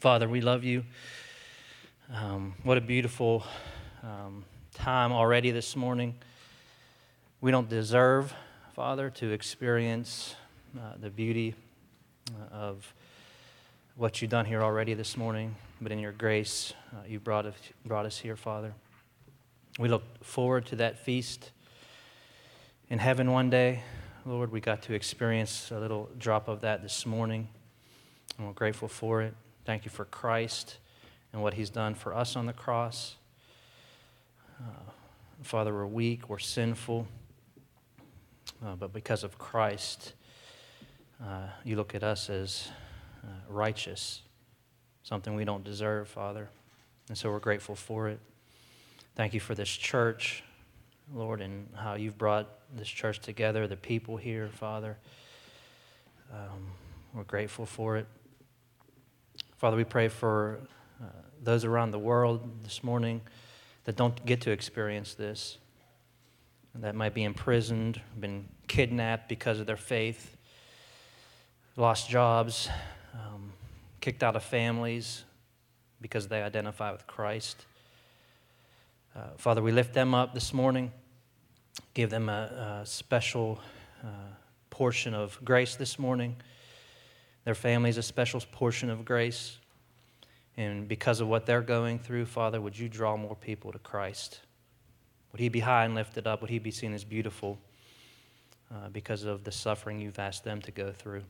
Father, we love you. Um, what a beautiful um, time already this morning. We don't deserve, Father, to experience uh, the beauty uh, of what you've done here already this morning, but in your grace, uh, you brought brought us here, Father. We look forward to that feast in heaven one day. Lord, we got to experience a little drop of that this morning, and we're grateful for it. Thank you for Christ and what he's done for us on the cross. Uh, Father, we're weak, we're sinful, uh, but because of Christ, uh, you look at us as uh, righteous, something we don't deserve, Father. And so we're grateful for it. Thank you for this church, Lord, and how you've brought this church together, the people here, Father. Um, we're grateful for it. Father, we pray for uh, those around the world this morning that don't get to experience this, that might be imprisoned, been kidnapped because of their faith, lost jobs, um, kicked out of families because they identify with Christ. Uh, Father, we lift them up this morning, give them a, a special uh, portion of grace this morning their families a special portion of grace. And because of what they're going through, Father, would you draw more people to Christ? Would He be high and lifted up? Would He be seen as beautiful uh, because of the suffering you've asked them to go through?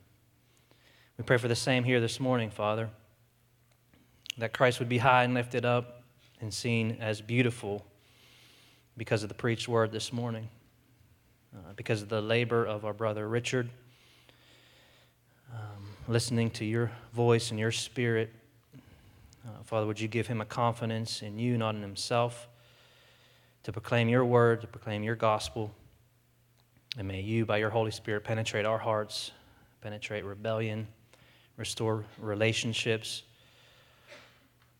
We pray for the same here this morning, Father, that Christ would be high and lifted up and seen as beautiful because of the preached word this morning, uh, because of the labor of our brother Richard listening to your voice and your spirit. Uh, Father, would you give him a confidence in you, not in himself, to proclaim your word, to proclaim your gospel. And may you, by your Holy Spirit, penetrate our hearts, penetrate rebellion, restore relationships,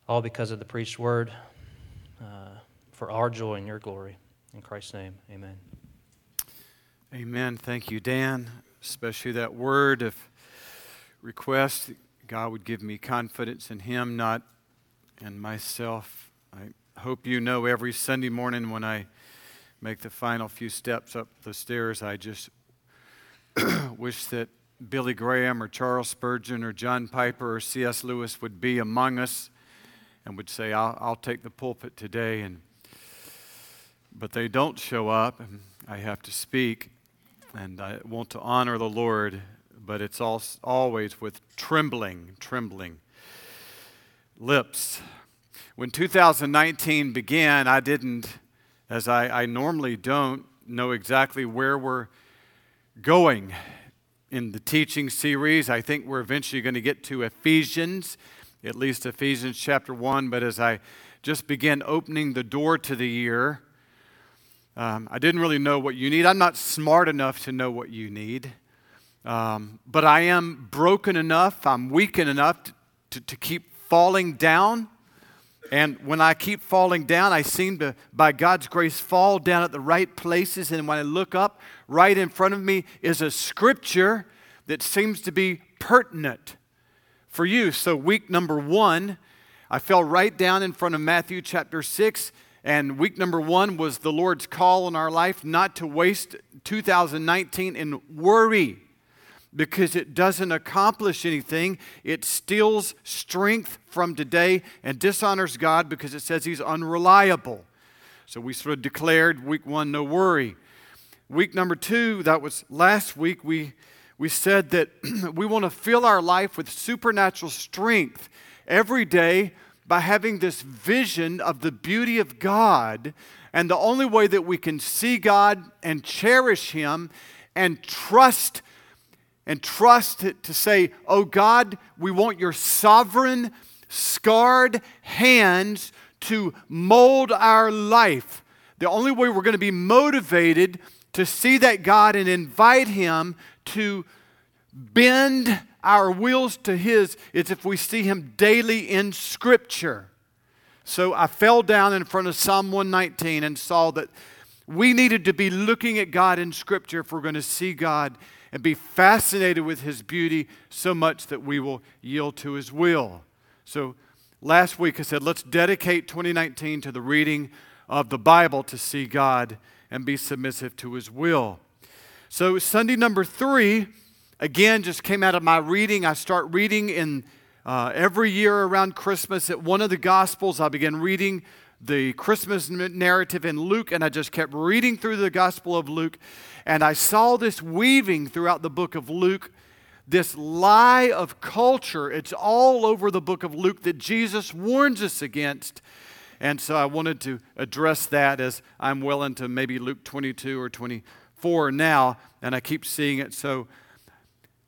all because of the preached word, uh, for our joy and your glory. In Christ's name, amen. Amen. Thank you, Dan, especially that word of request God would give me confidence in Him, not in myself. I hope you know every Sunday morning when I make the final few steps up the stairs, I just wish that Billy Graham or Charles Spurgeon or John Piper or C.S. Lewis would be among us and would say, I'll, I'll take the pulpit today. And, but they don't show up, and I have to speak, and I want to honor the Lord but it's always with trembling, trembling lips. When 2019 began, I didn't, as I, I normally don't, know exactly where we're going in the teaching series. I think we're eventually going to get to Ephesians, at least Ephesians chapter 1. But as I just began opening the door to the year, um, I didn't really know what you need. I'm not smart enough to know what you need. Um, but I am broken enough, I'm weakened enough to, to, to keep falling down. And when I keep falling down, I seem to, by God's grace, fall down at the right places. And when I look up, right in front of me is a scripture that seems to be pertinent for you. So, week number one, I fell right down in front of Matthew chapter 6. And week number one was the Lord's call in our life not to waste 2019 in worry because it doesn't accomplish anything. It steals strength from today and dishonors God because it says He's unreliable. So we sort of declared week one, no worry. Week number two, that was last week, we, we said that we want to fill our life with supernatural strength every day by having this vision of the beauty of God. And the only way that we can see God and cherish Him and trust and trust it to say, Oh God, we want your sovereign, scarred hands to mold our life. The only way we're going to be motivated to see that God and invite Him to bend our wills to His is if we see Him daily in Scripture. So I fell down in front of Psalm 119 and saw that we needed to be looking at God in Scripture if we're going to see God and be fascinated with his beauty so much that we will yield to his will. So last week I said, let's dedicate 2019 to the reading of the Bible to see God and be submissive to His will. So, Sunday number three, again, just came out of my reading. I start reading in uh, every year around Christmas at one of the Gospels. I begin reading the Christmas narrative in Luke, and I just kept reading through the Gospel of Luke, and I saw this weaving throughout the book of Luke. This lie of culture, it's all over the book of Luke that Jesus warns us against. And so I wanted to address that as I'm well into maybe Luke 22 or 24 now, and I keep seeing it. So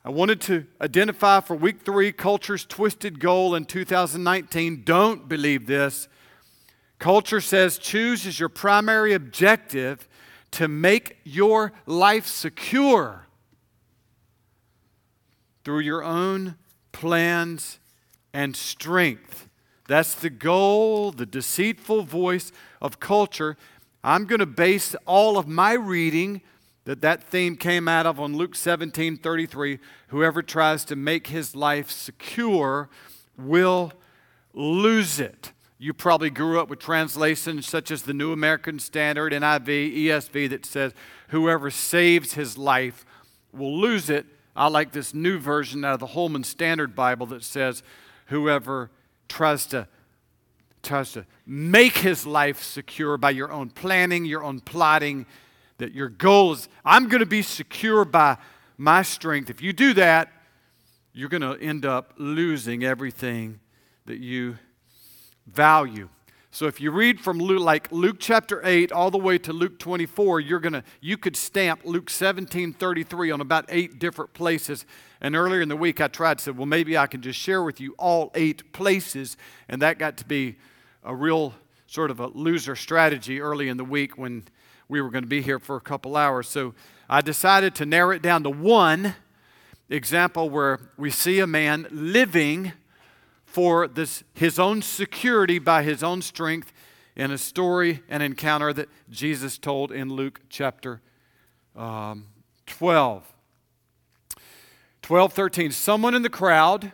I wanted to identify for week three culture's twisted goal in 2019. Don't believe this. Culture says choose as your primary objective to make your life secure through your own plans and strength. That's the goal, the deceitful voice of culture. I'm going to base all of my reading that that theme came out of on Luke 17 33. Whoever tries to make his life secure will lose it. You probably grew up with translations such as the New American Standard, NIV, ESV that says, Whoever saves his life will lose it. I like this new version out of the Holman Standard Bible that says, Whoever tries to tries to make his life secure by your own planning, your own plotting, that your goal is, I'm going to be secure by my strength. If you do that, you're going to end up losing everything that you value. So if you read from Luke, like Luke chapter 8 all the way to Luke 24, you're gonna you could stamp Luke 17, 33 on about eight different places. And earlier in the week I tried say, well, maybe I can just share with you all eight places. And that got to be a real sort of a loser strategy early in the week when we were going to be here for a couple hours. So I decided to narrow it down to one example where we see a man living for this, his own security by his own strength in a story, an encounter that Jesus told in Luke chapter um, 12. 12, 13. Someone in the crowd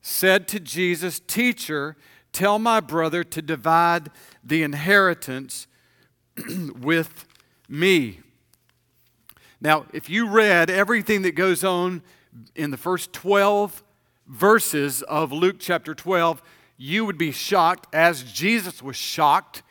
said to Jesus, Teacher, tell my brother to divide the inheritance with me. Now, if you read everything that goes on in the first 12 verses of Luke chapter 12, you would be shocked, as Jesus was shocked,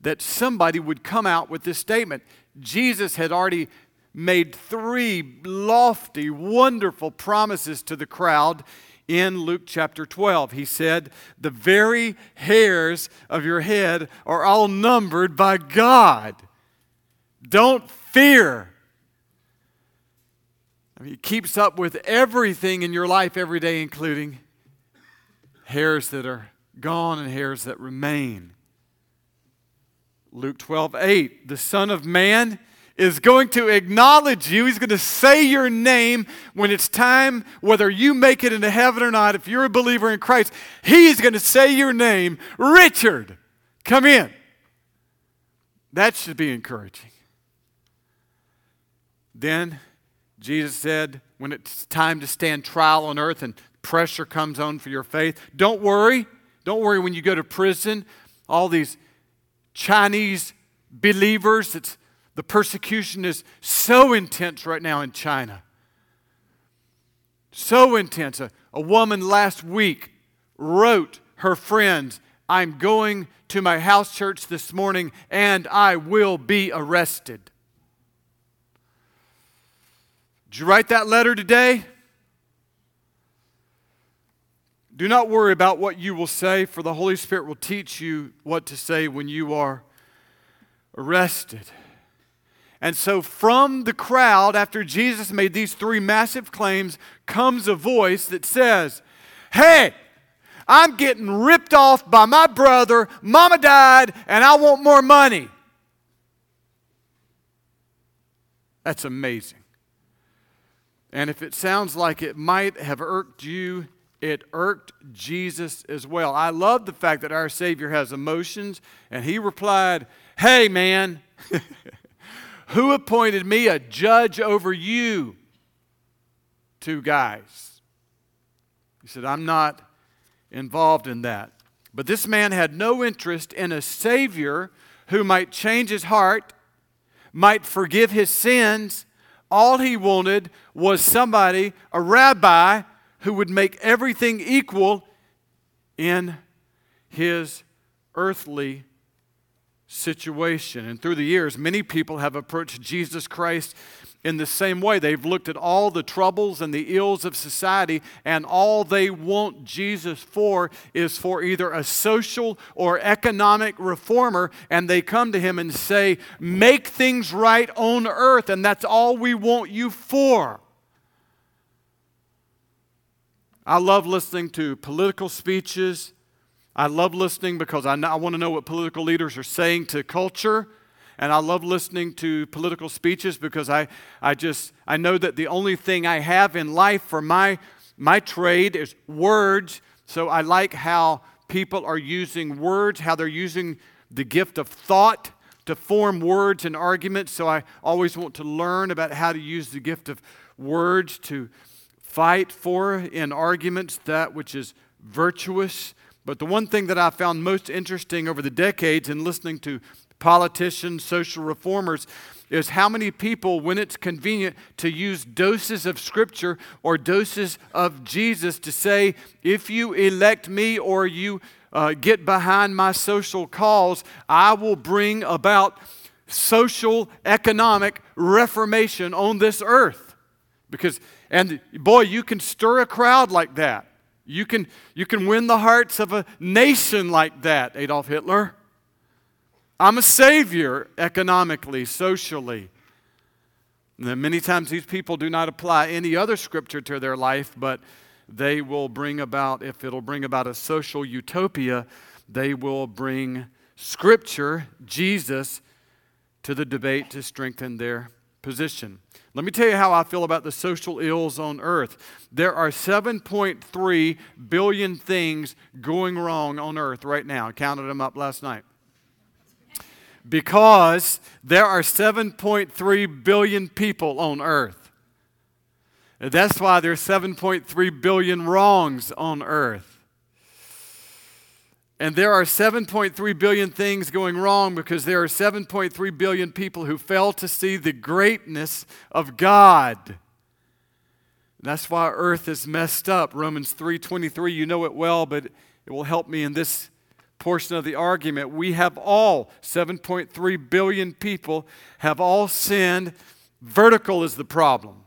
that somebody would come out with this statement. Jesus had already made three lofty, wonderful promises to the crowd in Luke chapter 12. He said, The very hairs of your head are all numbered by God. Don't fear. I mean, he keeps up with everything in your life every day, including hairs that are gone and hairs that remain. Luke 12, 8. The Son of Man is going to acknowledge you. He's going to say your name when it's time, whether you make it into heaven or not. If you're a believer in Christ, He's going to say your name Richard, come in. That should be encouraging. Then Jesus said, when it's time to stand trial on earth and pressure comes on for your faith, don't worry. Don't worry when you go to prison. All these Chinese believers, it's, the persecution is so intense right now in China. So intense. A, a woman last week wrote her friends, I'm going to my house church this morning and I will be arrested. Did you write that letter today? Do not worry about what you will say, for the Holy Spirit will teach you what to say when you are arrested. And so, from the crowd, after Jesus made these three massive claims, comes a voice that says, Hey, I'm getting ripped off by my brother. Mama died, and I want more money. That's amazing. And if it sounds like it might have irked you, it irked Jesus as well. I love the fact that our Savior has emotions, and he replied, Hey, man, who appointed me a judge over you? Two guys. He said, I'm not involved in that. But this man had no interest in a Savior who might change his heart, might forgive his sins. All he wanted was somebody, a rabbi, who would make everything equal in his earthly situation. And through the years, many people have approached Jesus Christ in the same way. They've looked at all the troubles and the ills of society, and all they want Jesus for is for either a social or economic reformer, and they come to him and say, Make things right on earth, and that's all we want you for. I love listening to political speeches. I love listening because I, I want to know what political leaders are saying to culture. And I love listening to political speeches because I, I just I know that the only thing I have in life for my my trade is words. So I like how people are using words, how they're using the gift of thought to form words and arguments. So I always want to learn about how to use the gift of words to fight for in arguments that which is virtuous. But the one thing that I found most interesting over the decades in listening to politicians, social reformers, is how many people, when it's convenient, to use doses of Scripture or doses of Jesus to say, if you elect me or you uh, get behind my social cause, I will bring about social, economic reformation on this earth. Because, and boy, you can stir a crowd like that. You can, you can win the hearts of a nation like that, Adolf Hitler. I'm a savior economically, socially. And many times these people do not apply any other scripture to their life, but they will bring about, if it'll bring about a social utopia, they will bring scripture, Jesus, to the debate to strengthen their position. Let me tell you how I feel about the social ills on earth. There are 7.3 billion things going wrong on earth right now. I counted them up last night because there are 7.3 billion people on earth. That's why there's 7.3 billion wrongs on earth. And there are 7.3 billion things going wrong because there are 7.3 billion people who fail to see the greatness of God. That's why earth is messed up. Romans 3:23, you know it well, but it will help me in this portion of the argument, we have all, 7.3 billion people, have all sinned. Vertical is the problem.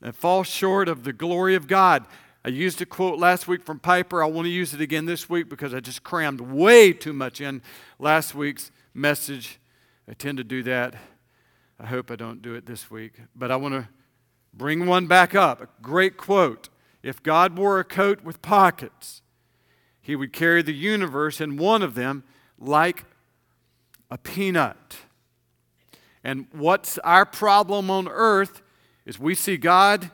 And fall short of the glory of God. I used a quote last week from Piper. I want to use it again this week because I just crammed way too much in last week's message. I tend to do that. I hope I don't do it this week. But I want to bring one back up. A great quote. If God wore a coat with pockets, he would carry the universe in one of them like a peanut. And what's our problem on earth is we see God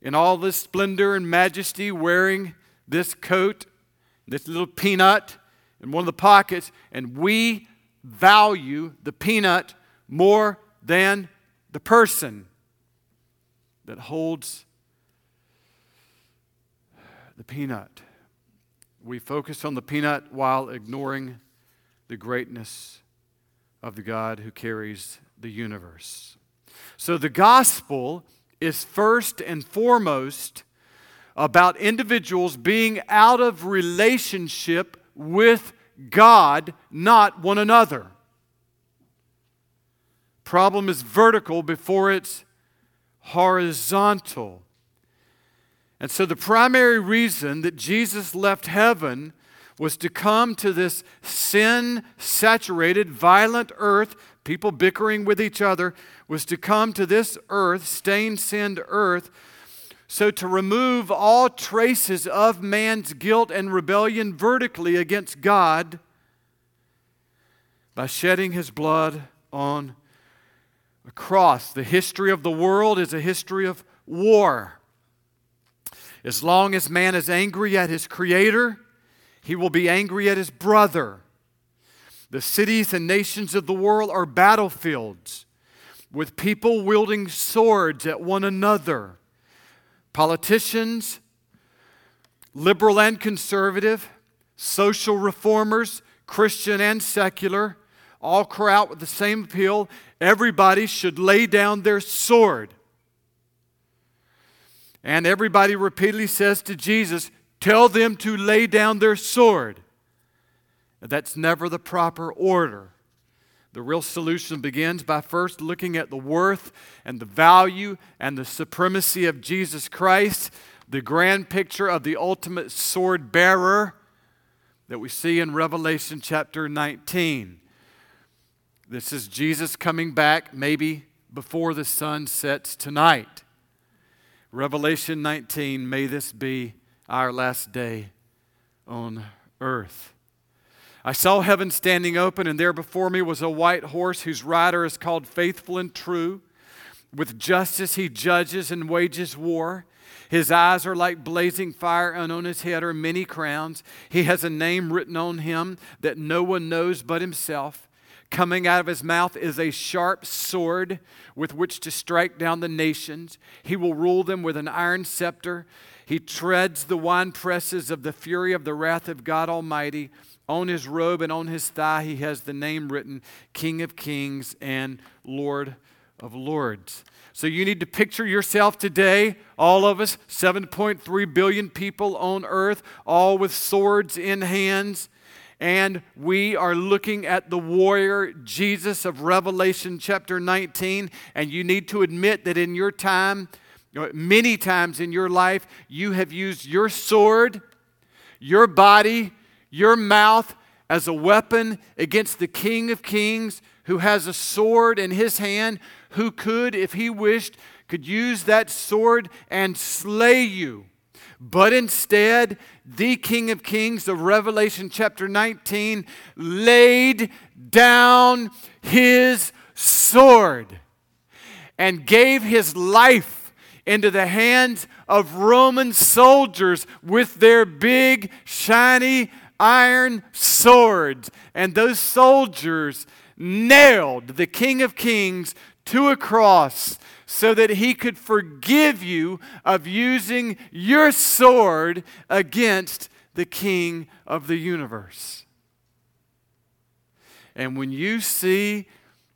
in all this splendor and majesty wearing this coat, this little peanut in one of the pockets, and we value the peanut more than the person that holds the peanut. We focus on the peanut while ignoring the greatness of the God who carries the universe. So the gospel is first and foremost about individuals being out of relationship with God, not one another. Problem is vertical before it's horizontal. And so, the primary reason that Jesus left heaven was to come to this sin saturated, violent earth, people bickering with each other, was to come to this earth, stained, sinned earth, so to remove all traces of man's guilt and rebellion vertically against God by shedding his blood on a cross. The history of the world is a history of war. As long as man is angry at his creator, he will be angry at his brother. The cities and nations of the world are battlefields with people wielding swords at one another. Politicians liberal and conservative, social reformers, Christian and secular, all cry out with the same appeal everybody should lay down their sword. And everybody repeatedly says to Jesus, Tell them to lay down their sword. That's never the proper order. The real solution begins by first looking at the worth and the value and the supremacy of Jesus Christ, the grand picture of the ultimate sword bearer that we see in Revelation chapter 19. This is Jesus coming back, maybe before the sun sets tonight. Revelation 19, may this be our last day on earth. I saw heaven standing open, and there before me was a white horse whose rider is called Faithful and True. With justice he judges and wages war. His eyes are like blazing fire, and on his head are many crowns. He has a name written on him that no one knows but himself. Coming out of his mouth is a sharp sword with which to strike down the nations. He will rule them with an iron scepter. He treads the wine presses of the fury of the wrath of God Almighty. On his robe and on his thigh, he has the name written King of Kings and Lord of Lords. So you need to picture yourself today, all of us, 7.3 billion people on earth, all with swords in hands and we are looking at the warrior Jesus of Revelation chapter 19. And you need to admit that in your time, many times in your life, you have used your sword, your body, your mouth as a weapon against the King of Kings who has a sword in his hand, who could, if he wished, could use that sword and slay you. But instead, the King of Kings of Revelation chapter 19 laid down his sword and gave his life into the hands of Roman soldiers with their big, shiny iron swords. And those soldiers nailed the King of Kings to a cross so that he could forgive you of using your sword against the king of the universe. And when you see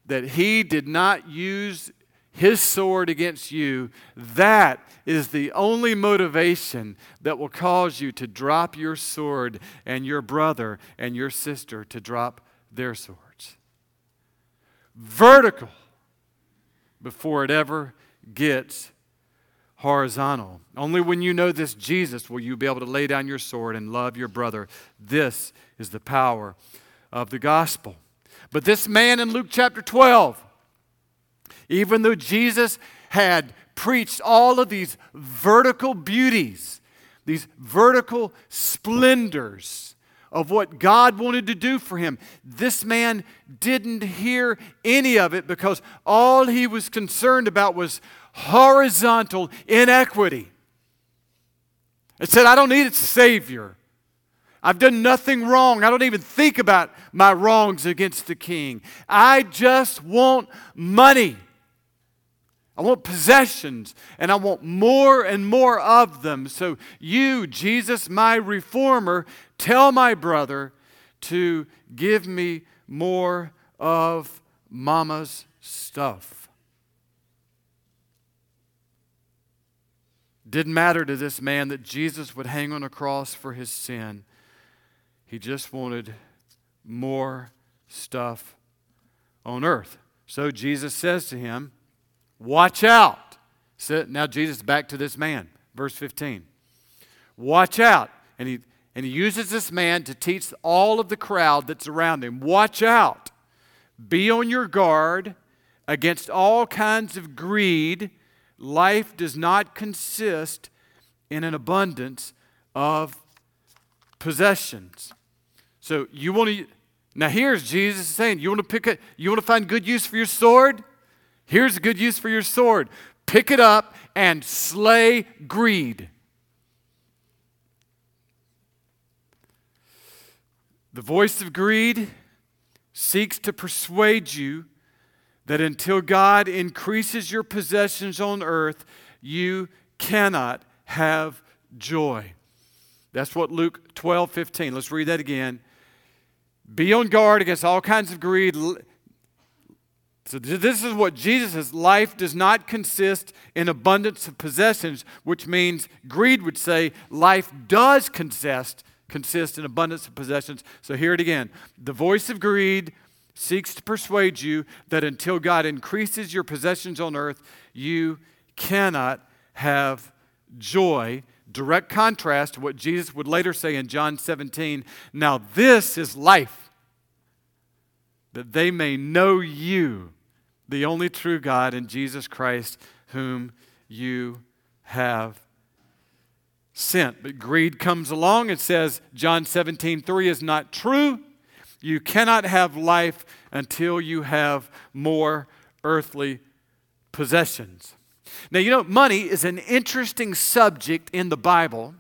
that he did not use his sword against you, that is the only motivation that will cause you to drop your sword and your brother and your sister to drop their swords. Vertical before it ever gets horizontal. Only when you know this Jesus will you be able to lay down your sword and love your brother. This is the power of the gospel. But this man in Luke chapter 12, even though Jesus had preached all of these vertical beauties, these vertical splendors, of what God wanted to do for him. This man didn't hear any of it because all he was concerned about was horizontal inequity. It said, I don't need a Savior. I've done nothing wrong. I don't even think about my wrongs against the king. I just want money. I want possessions and I want more and more of them. So, you, Jesus, my reformer, tell my brother to give me more of mama's stuff. Didn't matter to this man that Jesus would hang on a cross for his sin. He just wanted more stuff on earth. So Jesus says to him, Watch out. So now Jesus back to this man, verse 15. Watch out. And he and he uses this man to teach all of the crowd that's around him. Watch out. Be on your guard against all kinds of greed. Life does not consist in an abundance of possessions. So you want to now here's Jesus saying, you want to pick it, you want to find good use for your sword? Here's a good use for your sword. Pick it up and slay greed. The voice of greed seeks to persuade you that until God increases your possessions on earth, you cannot have joy. That's what Luke 12, 15. Let's read that again. Be on guard against all kinds of greed. So, this is what Jesus life does not consist in abundance of possessions, which means greed would say life does consist, consist in abundance of possessions. So, hear it again. The voice of greed seeks to persuade you that until God increases your possessions on earth, you cannot have joy. Direct contrast to what Jesus would later say in John 17. Now, this is life, that they may know you, the only true God, and Jesus Christ, whom you have sent. But greed comes along and says, John 17, 3 is not true. You cannot have life until you have more earthly possessions. Now, you know, money is an interesting subject in the Bible.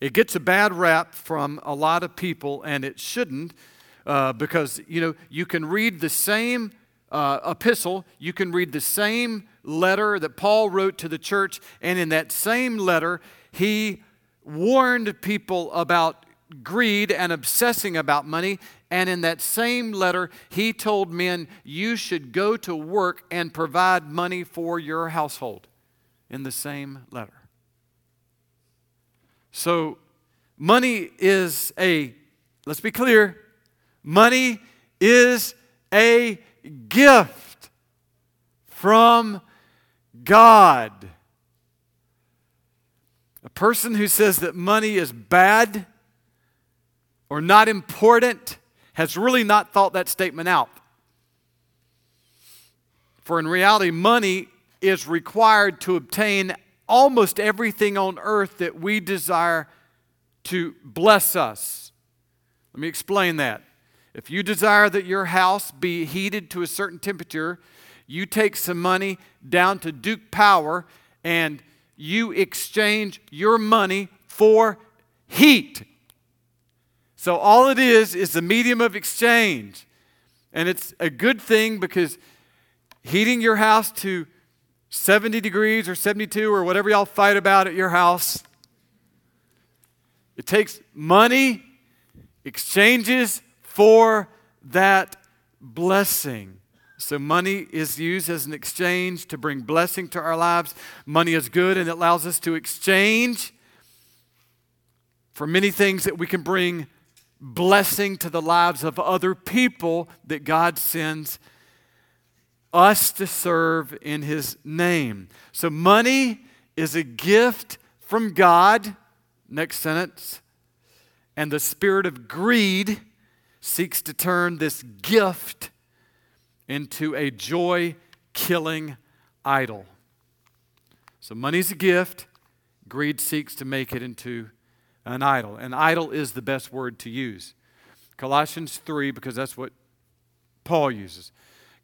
It gets a bad rap from a lot of people, and it shouldn't, uh, because, you know, you can read the same uh, epistle, you can read the same letter that Paul wrote to the church, and in that same letter, he warned people about greed and obsessing about money. And in that same letter, he told men, You should go to work and provide money for your household. In the same letter. So, money is a, let's be clear, money is a gift from God. A person who says that money is bad or not important has really not thought that statement out. For in reality, money is required to obtain almost everything on earth that we desire to bless us. Let me explain that. If you desire that your house be heated to a certain temperature, you take some money down to Duke Power and you exchange your money for heat. So all it is is the medium of exchange. And it's a good thing because heating your house to 70 degrees or 72 or whatever y'all fight about at your house, it takes money, exchanges for that blessing. So, money is used as an exchange to bring blessing to our lives. Money is good and it allows us to exchange for many things that we can bring blessing to the lives of other people that God sends us to serve in His name. So, money is a gift from God. Next sentence. And the spirit of greed seeks to turn this gift into a joy killing idol. So, money's a gift, greed seeks to make it into an idol. An idol is the best word to use. Colossians 3, because that's what Paul uses.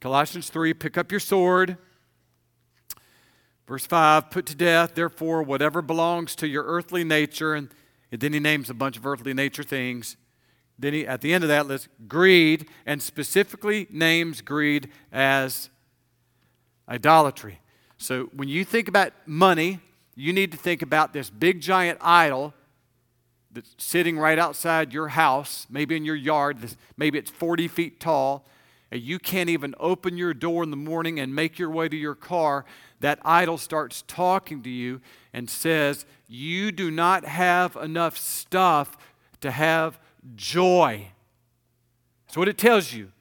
Colossians 3, pick up your sword. Verse 5, put to death, therefore, whatever belongs to your earthly nature. And, and then he names a bunch of earthly nature things. Then he, at the end of that list, greed, and specifically names greed as idolatry. So when you think about money, you need to think about this big giant idol that's sitting right outside your house, maybe in your yard, maybe it's 40 feet tall, and you can't even open your door in the morning and make your way to your car, that idol starts talking to you and says, You do not have enough stuff to have joy. That's what it tells you.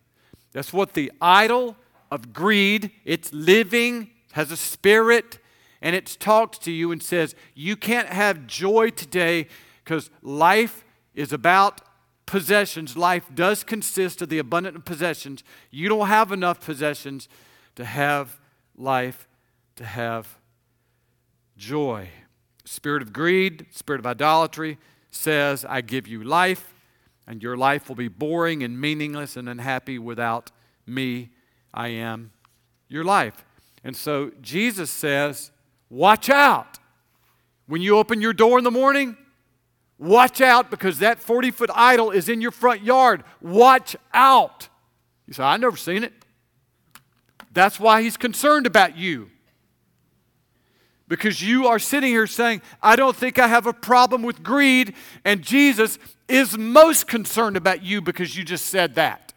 That's what the idol of greed, it's living, has a spirit, and it talks to you and says, You can't have joy today because life is about possessions. Life does consist of the abundant of possessions. You don't have enough possessions to have life, to have joy. Spirit of greed, spirit of idolatry says, I give you life, and your life will be boring and meaningless and unhappy without me. I am your life. And so Jesus says, Watch out. When you open your door in the morning, Watch out because that 40 foot idol is in your front yard. Watch out. You say, I've never seen it. That's why he's concerned about you. because you are sitting here saying, I don't think I have a problem with greed, and Jesus is most concerned about you because you just said that.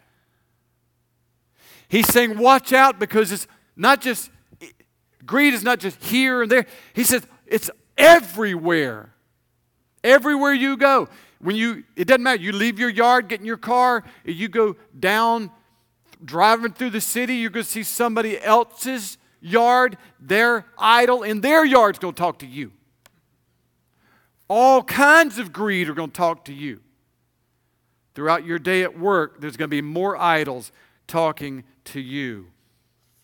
He's saying, Watch out because it's not just, greed is not just here and there. He says, It's everywhere. Everywhere you go. When you, it doesn't matter, you leave your yard, get in your car, you go down driving through the city, you're going to see somebody else's yard, their idol in their yard's going to talk to you. All kinds of greed are going to talk to you. Throughout your day at work, there's going to be more idols talking to you.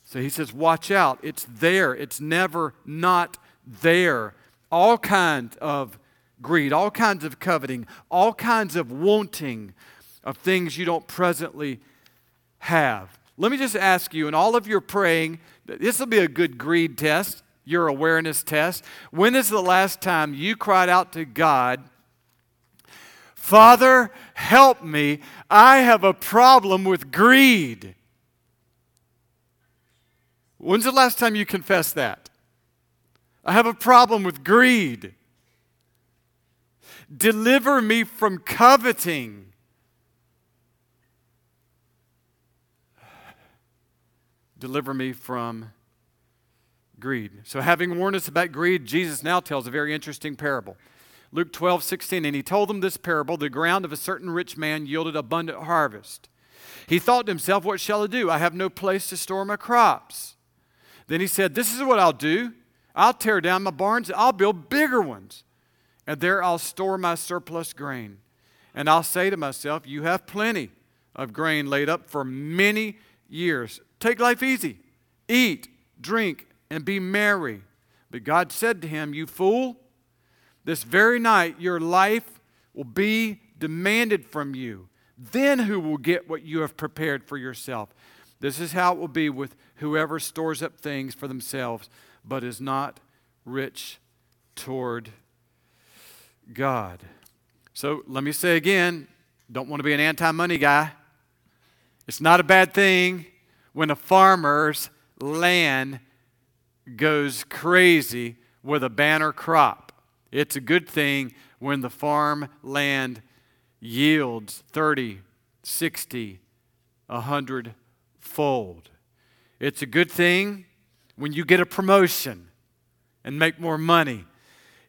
So he says, Watch out. It's there, it's never not there. All kinds of greed, all kinds of coveting, all kinds of wanting of things you don't presently have. Let me just ask you, in all of your praying, this will be a good greed test, your awareness test. When is the last time you cried out to God, Father, help me? I have a problem with greed. When's the last time you confessed that? I have a problem with greed. Deliver me from coveting. Deliver me from greed. So, having warned us about greed, Jesus now tells a very interesting parable. Luke 12, 16, and he told them this parable The ground of a certain rich man yielded abundant harvest. He thought to himself, What shall I do? I have no place to store my crops. Then he said, This is what I'll do. I'll tear down my barns, I'll build bigger ones, and there I'll store my surplus grain. And I'll say to myself, You have plenty of grain laid up for many years. Take life easy. Eat, drink, and be merry. But God said to him, You fool, this very night your life will be demanded from you. Then who will get what you have prepared for yourself? This is how it will be with whoever stores up things for themselves, but is not rich toward God. So let me say again don't want to be an anti money guy. It's not a bad thing when a farmer's land goes crazy with a banner crop. It's a good thing when the farm land yields 30, 60, 100 fold. It's a good thing when you get a promotion and make more money.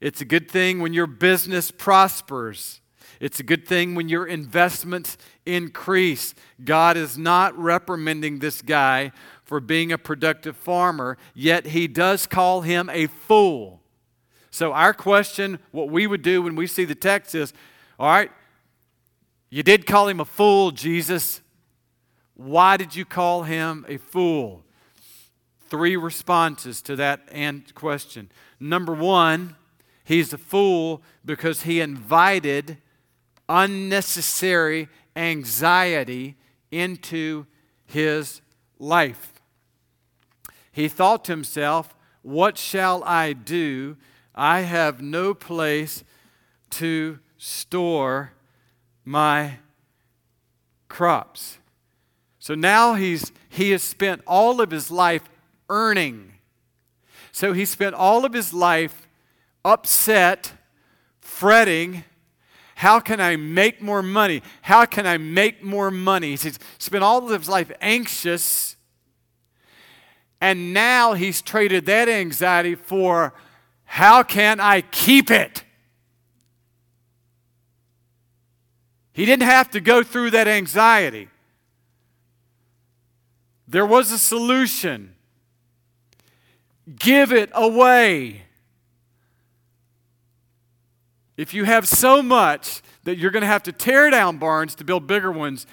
It's a good thing when your business prospers. It's a good thing when your investments increase. God is not reprimanding this guy for being a productive farmer, yet he does call him a fool. So, our question, what we would do when we see the text is all right, you did call him a fool, Jesus. Why did you call him a fool? Three responses to that and question. Number one, he's a fool because he invited unnecessary anxiety into his life. He thought to himself, What shall I do? I have no place to store my crops. So now he's, he has spent all of his life earning. So he spent all of his life upset, fretting, how can I make more money? How can I make more money? He's spent all of his life anxious, and now he's traded that anxiety for how can I keep it? He didn't have to go through that anxiety. There was a solution. Give it away. If you have so much that you're going to have to tear down barns to build bigger ones,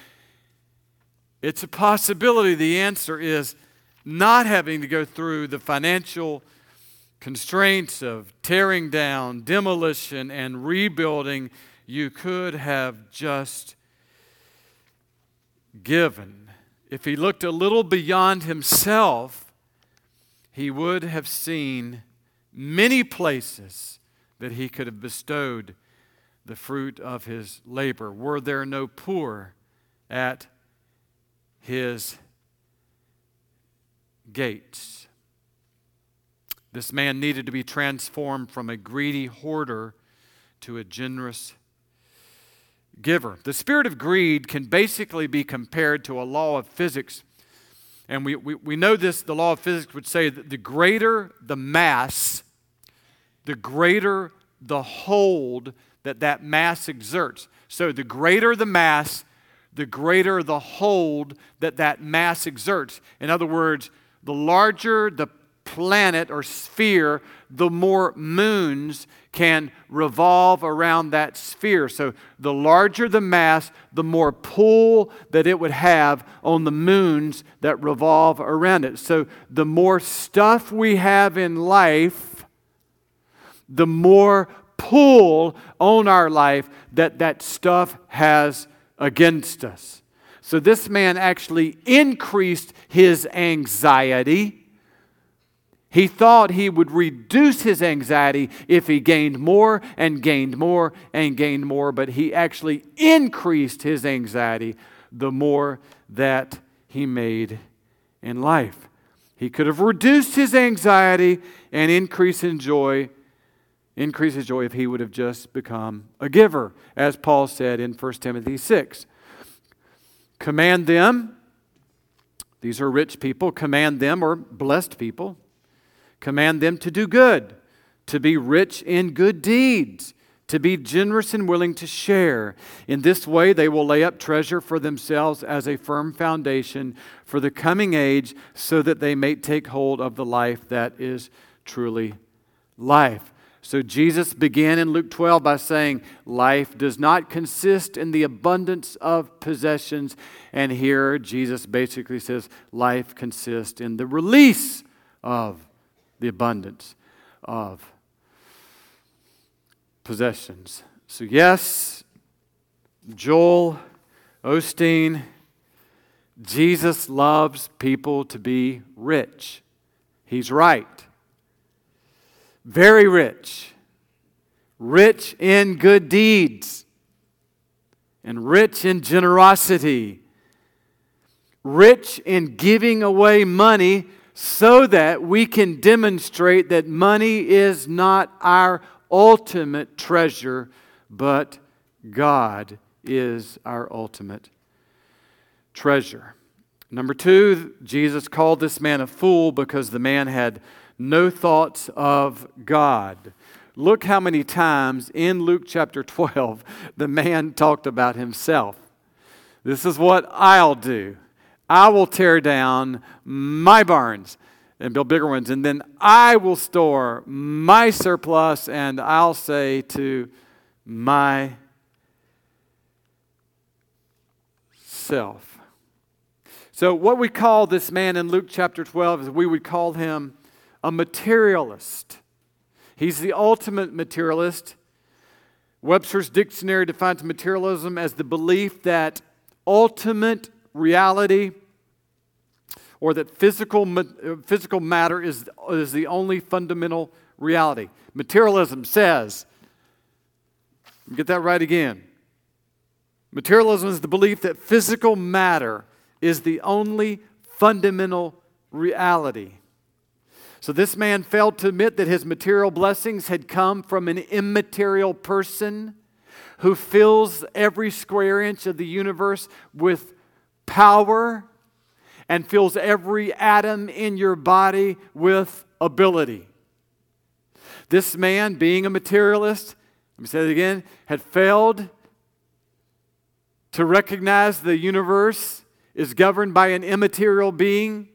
it's a possibility. The answer is not having to go through the financial constraints of tearing down, demolition, and rebuilding. You could have just given. If he looked a little beyond himself, he would have seen many places that he could have bestowed the fruit of his labor. Were there no poor at his gates? This man needed to be transformed from a greedy hoarder to a generous giver. The spirit of greed can basically be compared to a law of physics. And we, we, we know this, the law of physics would say that the greater the mass, the greater the hold that that mass exerts. So the greater the mass, the greater the hold that that mass exerts. In other words, the larger the planet or sphere, the more moons can revolve around that sphere. So the larger the mass, the more pull that it would have on the moons that revolve around it. So the more stuff we have in life, the more pull on our life that that stuff has against us. So this man actually increased his anxiety. He thought he would reduce his anxiety if he gained more and gained more and gained more, but he actually increased his anxiety the more that he made in life. He could have reduced his anxiety and increased in joy increase his joy if he would have just become a giver, as Paul said in 1 Timothy 6. Command them, these are rich people, command them, or blessed people, command them to do good, to be rich in good deeds, to be generous and willing to share. In this way, they will lay up treasure for themselves as a firm foundation for the coming age, so that they may take hold of the life that is truly life. So Jesus began in Luke 12 by saying, Life does not consist in the abundance of possessions. And here Jesus basically says, Life consists in the release of the abundance of possessions. So, yes, Joel Osteen, Jesus loves people to be rich. He's right very rich, rich in good deeds, and rich in generosity, rich in giving away money so that we can demonstrate that money is not our ultimate treasure, but God is our ultimate treasure. Number two, Jesus called this man a fool because the man had no thoughts of God. Look how many times in Luke chapter 12 the man talked about himself. This is what I'll do. I will tear down my barns and build bigger ones, and then I will store my surplus, and I'll say to my self. So, what we call this man in Luke chapter 12 is we would call him a materialist. He's the ultimate materialist. Webster's dictionary defines materialism as the belief that ultimate reality or that physical, uh, physical matter is, is the only fundamental reality. Materialism says, get that right again. Materialism is the belief that physical matter is the only fundamental reality. So this man failed to admit that his material blessings had come from an immaterial person who fills every square inch of the universe with power and fills every atom in your body with ability. This man, being a materialist, let me say it again, had failed to recognize the universe is governed by an immaterial being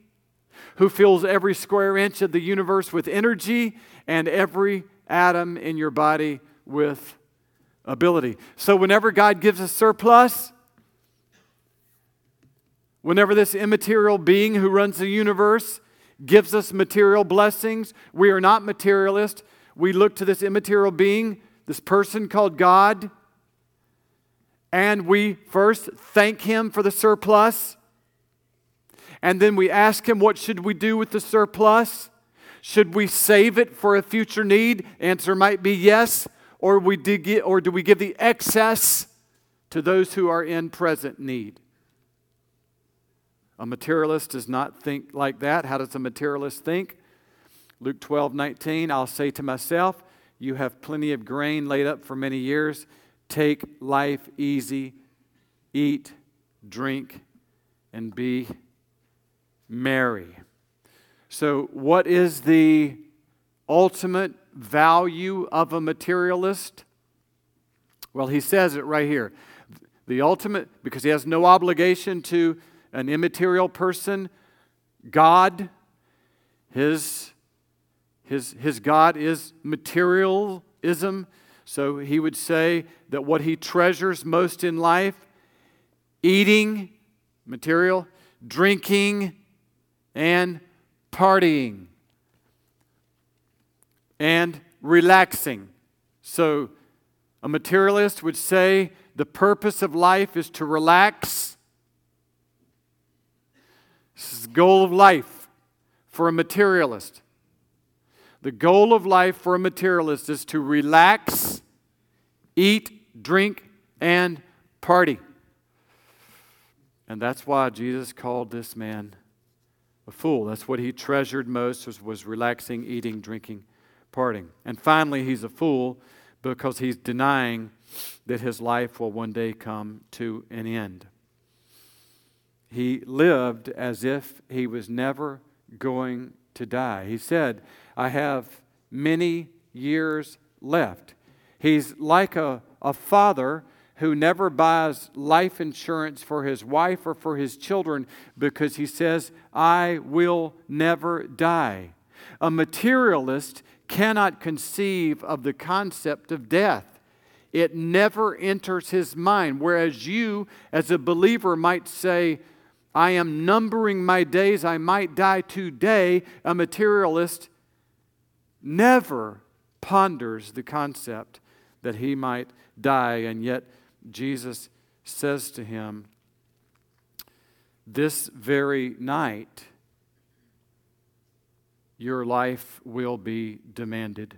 who fills every square inch of the universe with energy and every atom in your body with ability. So, whenever God gives a surplus, whenever this immaterial being who runs the universe gives us material blessings, we are not materialist. We look to this immaterial being, this person called God, and we first thank Him for the surplus and then we ask him, What should we do with the surplus? Should we save it for a future need? Answer might be yes. Or, we dig or do we give the excess to those who are in present need? A materialist does not think like that. How does a materialist think? Luke 12, 19, I'll say to myself, You have plenty of grain laid up for many years. Take life easy, eat, drink, and be merry. So, what is the ultimate value of a materialist? Well, he says it right here. The ultimate, because he has no obligation to an immaterial person, God, his, his, his God is materialism. So he would say that what he treasures most in life eating, material, drinking, and partying, and relaxing. So a materialist would say the purpose of life is to relax. This is the goal of life for a materialist. The goal of life for a materialist is to relax, eat, drink, and party. And that's why Jesus called this man a fool. That's what he treasured most was, was relaxing, eating, drinking, partying. And finally, he's a fool because he's denying that his life will one day come to an end. He lived as if he was never going to die. He said, I have many years left. He's like a, a father who never buys life insurance for his wife or for his children because he says, I will never die. A materialist cannot conceive of the concept of death. It never enters his mind. Whereas you, as a believer, might say, I am numbering my days, I might die today. A materialist never ponders the concept that he might die. And yet, Jesus says to him, This very night, your life will be demanded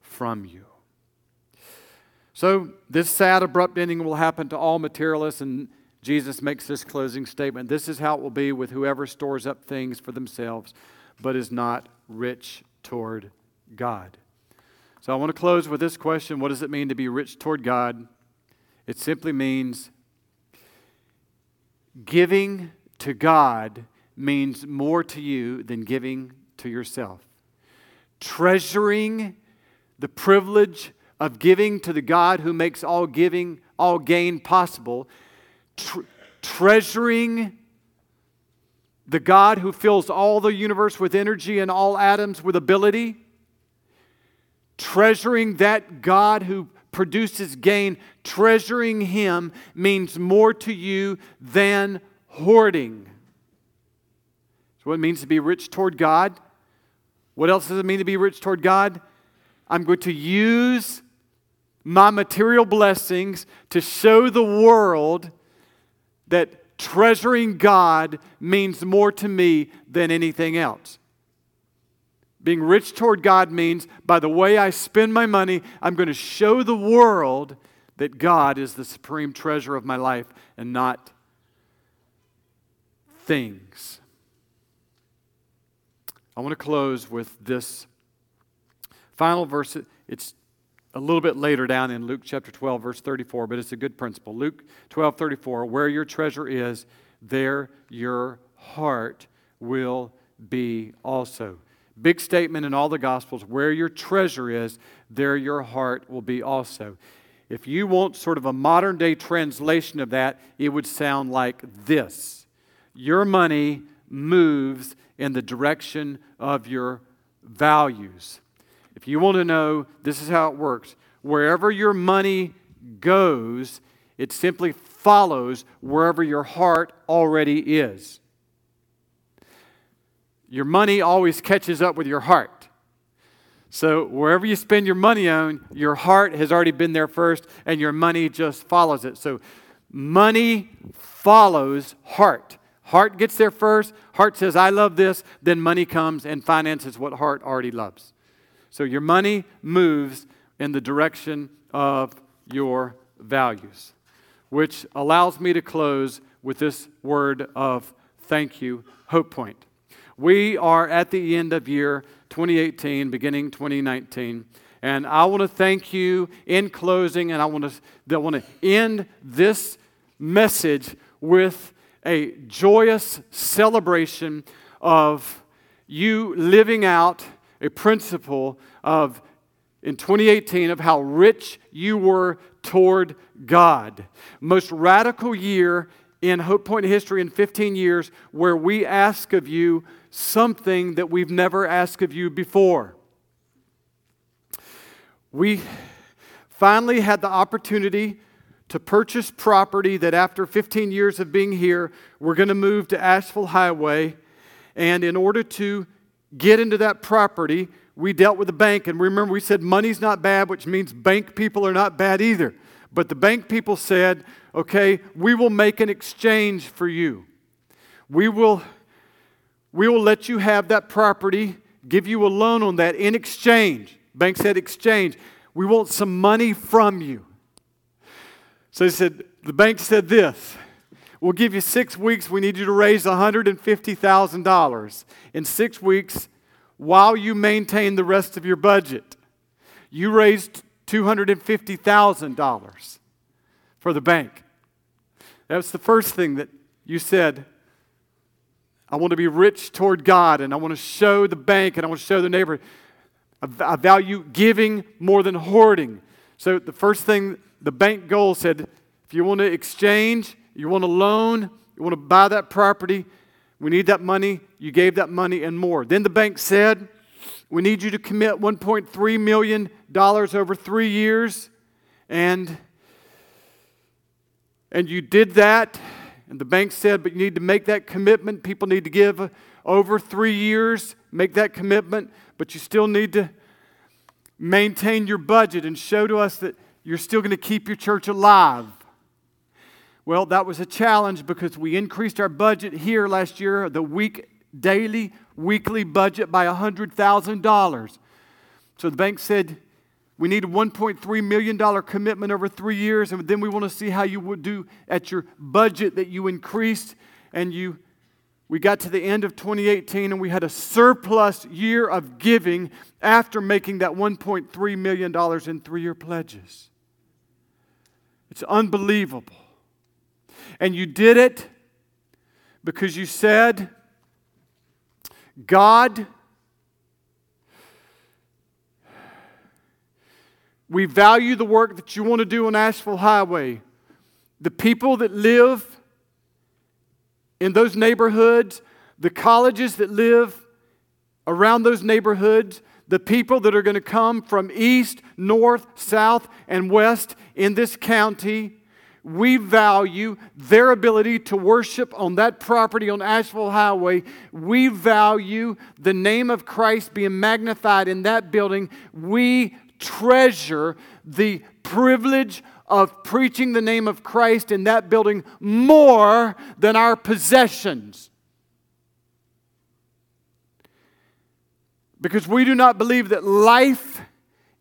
from you. So, this sad, abrupt ending will happen to all materialists, and Jesus makes this closing statement. This is how it will be with whoever stores up things for themselves, but is not rich toward God. So, I want to close with this question What does it mean to be rich toward God? It simply means giving to God means more to you than giving to yourself. Treasuring the privilege of giving to the God who makes all giving, all gain possible. Tre- treasuring the God who fills all the universe with energy and all atoms with ability. Treasuring that God who produces gain, treasuring Him means more to you than hoarding. So, what it means to be rich toward God. What else does it mean to be rich toward God? I'm going to use my material blessings to show the world that treasuring God means more to me than anything else. Being rich toward God means by the way I spend my money, I'm going to show the world that God is the supreme treasure of my life and not things. I want to close with this final verse. It's a little bit later down in Luke chapter 12, verse 34, but it's a good principle. Luke 12, 34, where your treasure is, there your heart will be also. Big statement in all the Gospels where your treasure is, there your heart will be also. If you want sort of a modern day translation of that, it would sound like this Your money moves in the direction of your values. If you want to know, this is how it works. Wherever your money goes, it simply follows wherever your heart already is. Your money always catches up with your heart. So, wherever you spend your money on, your heart has already been there first, and your money just follows it. So, money follows heart. Heart gets there first. Heart says, I love this. Then money comes and finances what heart already loves. So your money moves in the direction of your values, which allows me to close with this word of thank you, Hope Point. We are at the end of year 2018, beginning 2019. And I want to thank you in closing, and I want to, I want to end this message with a joyous celebration of you living out a principle of in 2018 of how rich you were toward God. Most radical year in Hope Point history in 15 years where we ask of you something that we've never asked of you before. We finally had the opportunity to purchase property that after 15 years of being here, we're going to move to Asheville Highway. And in order to get into that property, we dealt with the bank. And remember, we said money's not bad, which means bank people are not bad either. But the bank people said, okay, we will make an exchange for you. We will, we will let you have that property, give you a loan on that in exchange. Bank said, exchange. We want some money from you. So they said, the bank said this We'll give you six weeks. We need you to raise $150,000 in six weeks while you maintain the rest of your budget. You raised $250,000 for the bank. That's the first thing that you said. I want to be rich toward God, and I want to show the bank, and I want to show the neighborhood. I value giving more than hoarding. So the first thing the bank goal said if you want to exchange, you want a loan, you want to buy that property, we need that money. You gave that money and more. Then the bank said, We need you to commit $1.3 million over three years. And, and you did that. And the bank said, But you need to make that commitment. People need to give over three years, make that commitment. But you still need to maintain your budget and show to us that you're still going to keep your church alive. Well, that was a challenge because we increased our budget here last year, the week daily, weekly budget by $100,000. So the bank said, we need a $1.3 million commitment over three years, and then we want to see how you would do at your budget that you increased. And you, we got to the end of 2018, and we had a surplus year of giving after making that $1.3 million in three year pledges. It's unbelievable. And you did it because you said, God, we value the work that you want to do on Asheville Highway. The people that live in those neighborhoods, the colleges that live around those neighborhoods, the people that are going to come from east, north, south, and west in this county we value their ability to worship on that property on Asheville Highway. We value the name of Christ being magnified in that building. We treasure the privilege of preaching the name of Christ in that building more than our possessions. Because we do not believe that life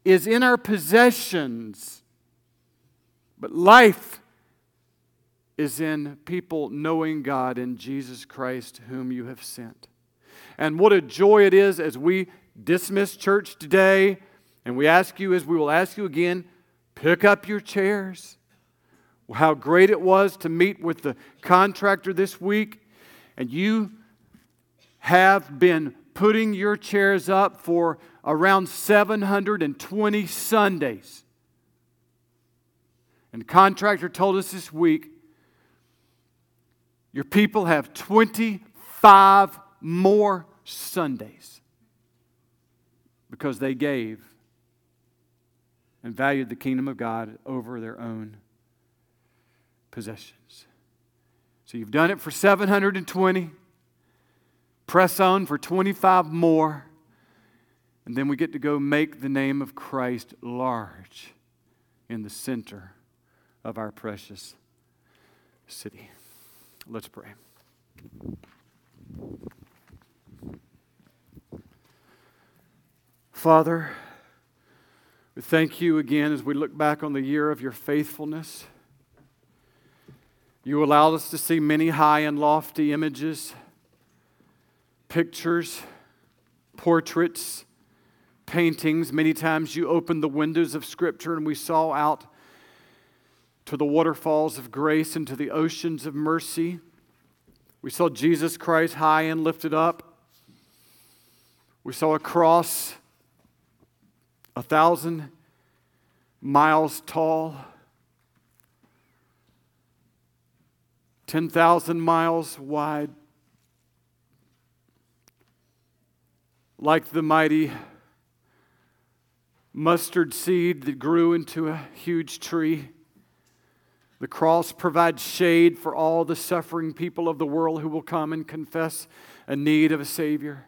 is in our possessions, but life is in people knowing God in Jesus Christ, whom you have sent. And what a joy it is as we dismiss church today, and we ask you, as we will ask you again, pick up your chairs. How great it was to meet with the contractor this week, and you have been putting your chairs up for around 720 Sundays. And the contractor told us this week your people have 25 more Sundays because they gave and valued the kingdom of God over their own possessions. So you've done it for 720. Press on for 25 more. And then we get to go make the name of Christ large in the center of our precious city. Let's pray. Father, we thank you again as we look back on the year of your faithfulness. You allowed us to see many high and lofty images, pictures, portraits, paintings. Many times you opened the windows of Scripture and we saw out to the waterfalls of grace and to the oceans of mercy. We saw Jesus Christ high and lifted up. We saw a cross a thousand miles tall, 10,000 miles wide, like the mighty mustard seed that grew into a huge tree. The cross provides shade for all the suffering people of the world who will come and confess a need of a Savior.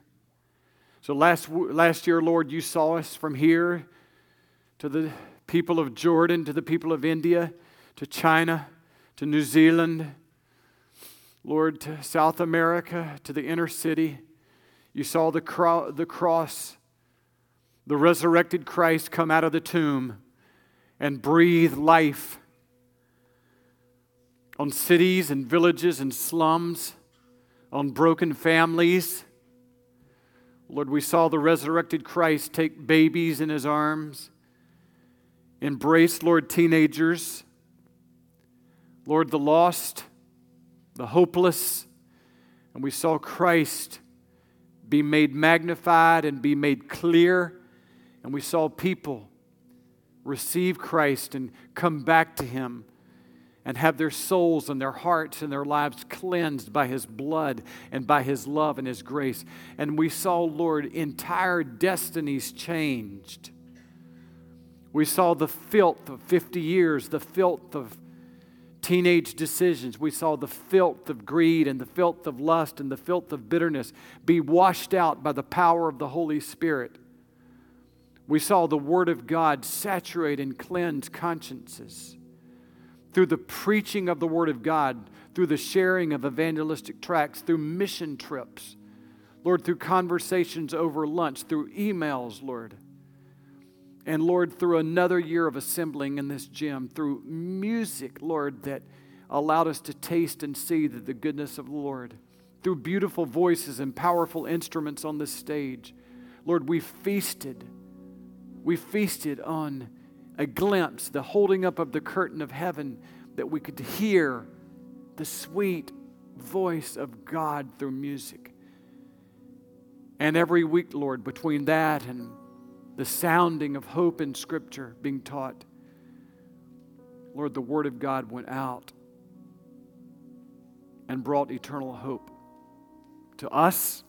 So last, last year, Lord, you saw us from here to the people of Jordan, to the people of India, to China, to New Zealand, Lord, to South America, to the inner city. You saw the, cro- the cross, the resurrected Christ come out of the tomb and breathe life on cities and villages and slums, on broken families. Lord, we saw the resurrected Christ take babies in his arms, embrace, Lord, teenagers, Lord, the lost, the hopeless, and we saw Christ be made magnified and be made clear, and we saw people receive Christ and come back to him and have their souls and their hearts and their lives cleansed by His blood and by His love and His grace. And we saw, Lord, entire destinies changed. We saw the filth of 50 years, the filth of teenage decisions. We saw the filth of greed and the filth of lust and the filth of bitterness be washed out by the power of the Holy Spirit. We saw the Word of God saturate and cleanse consciences through the preaching of the Word of God, through the sharing of evangelistic tracts, through mission trips, Lord, through conversations over lunch, through emails, Lord. And Lord, through another year of assembling in this gym, through music, Lord, that allowed us to taste and see the, the goodness of the Lord, through beautiful voices and powerful instruments on this stage. Lord, we feasted. We feasted on a glimpse, the holding up of the curtain of heaven, that we could hear the sweet voice of God through music. And every week, Lord, between that and the sounding of hope in Scripture being taught, Lord, the Word of God went out and brought eternal hope to us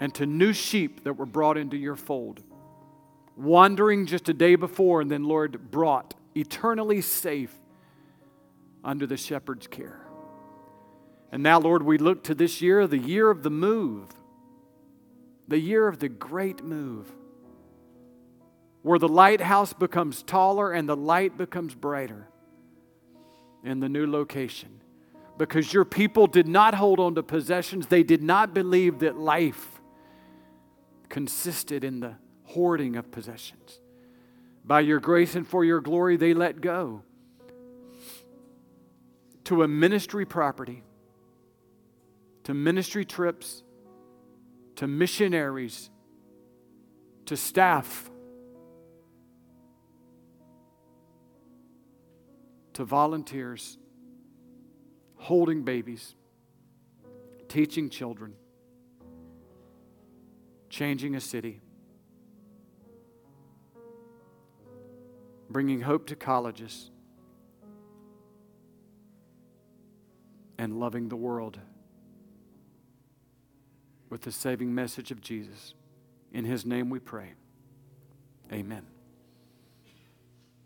and to new sheep that were brought into your fold wandering just a day before, and then, Lord, brought eternally safe under the shepherd's care. And now, Lord, we look to this year, the year of the move, the year of the great move, where the lighthouse becomes taller and the light becomes brighter in the new location. Because your people did not hold on to possessions, they did not believe that life consisted in the hoarding of possessions. By your grace and for your glory, they let go to a ministry property, to ministry trips, to missionaries, to staff, to volunteers, holding babies, teaching children, changing a city. Bringing hope to colleges, and loving the world with the saving message of Jesus. In his name we pray. Amen.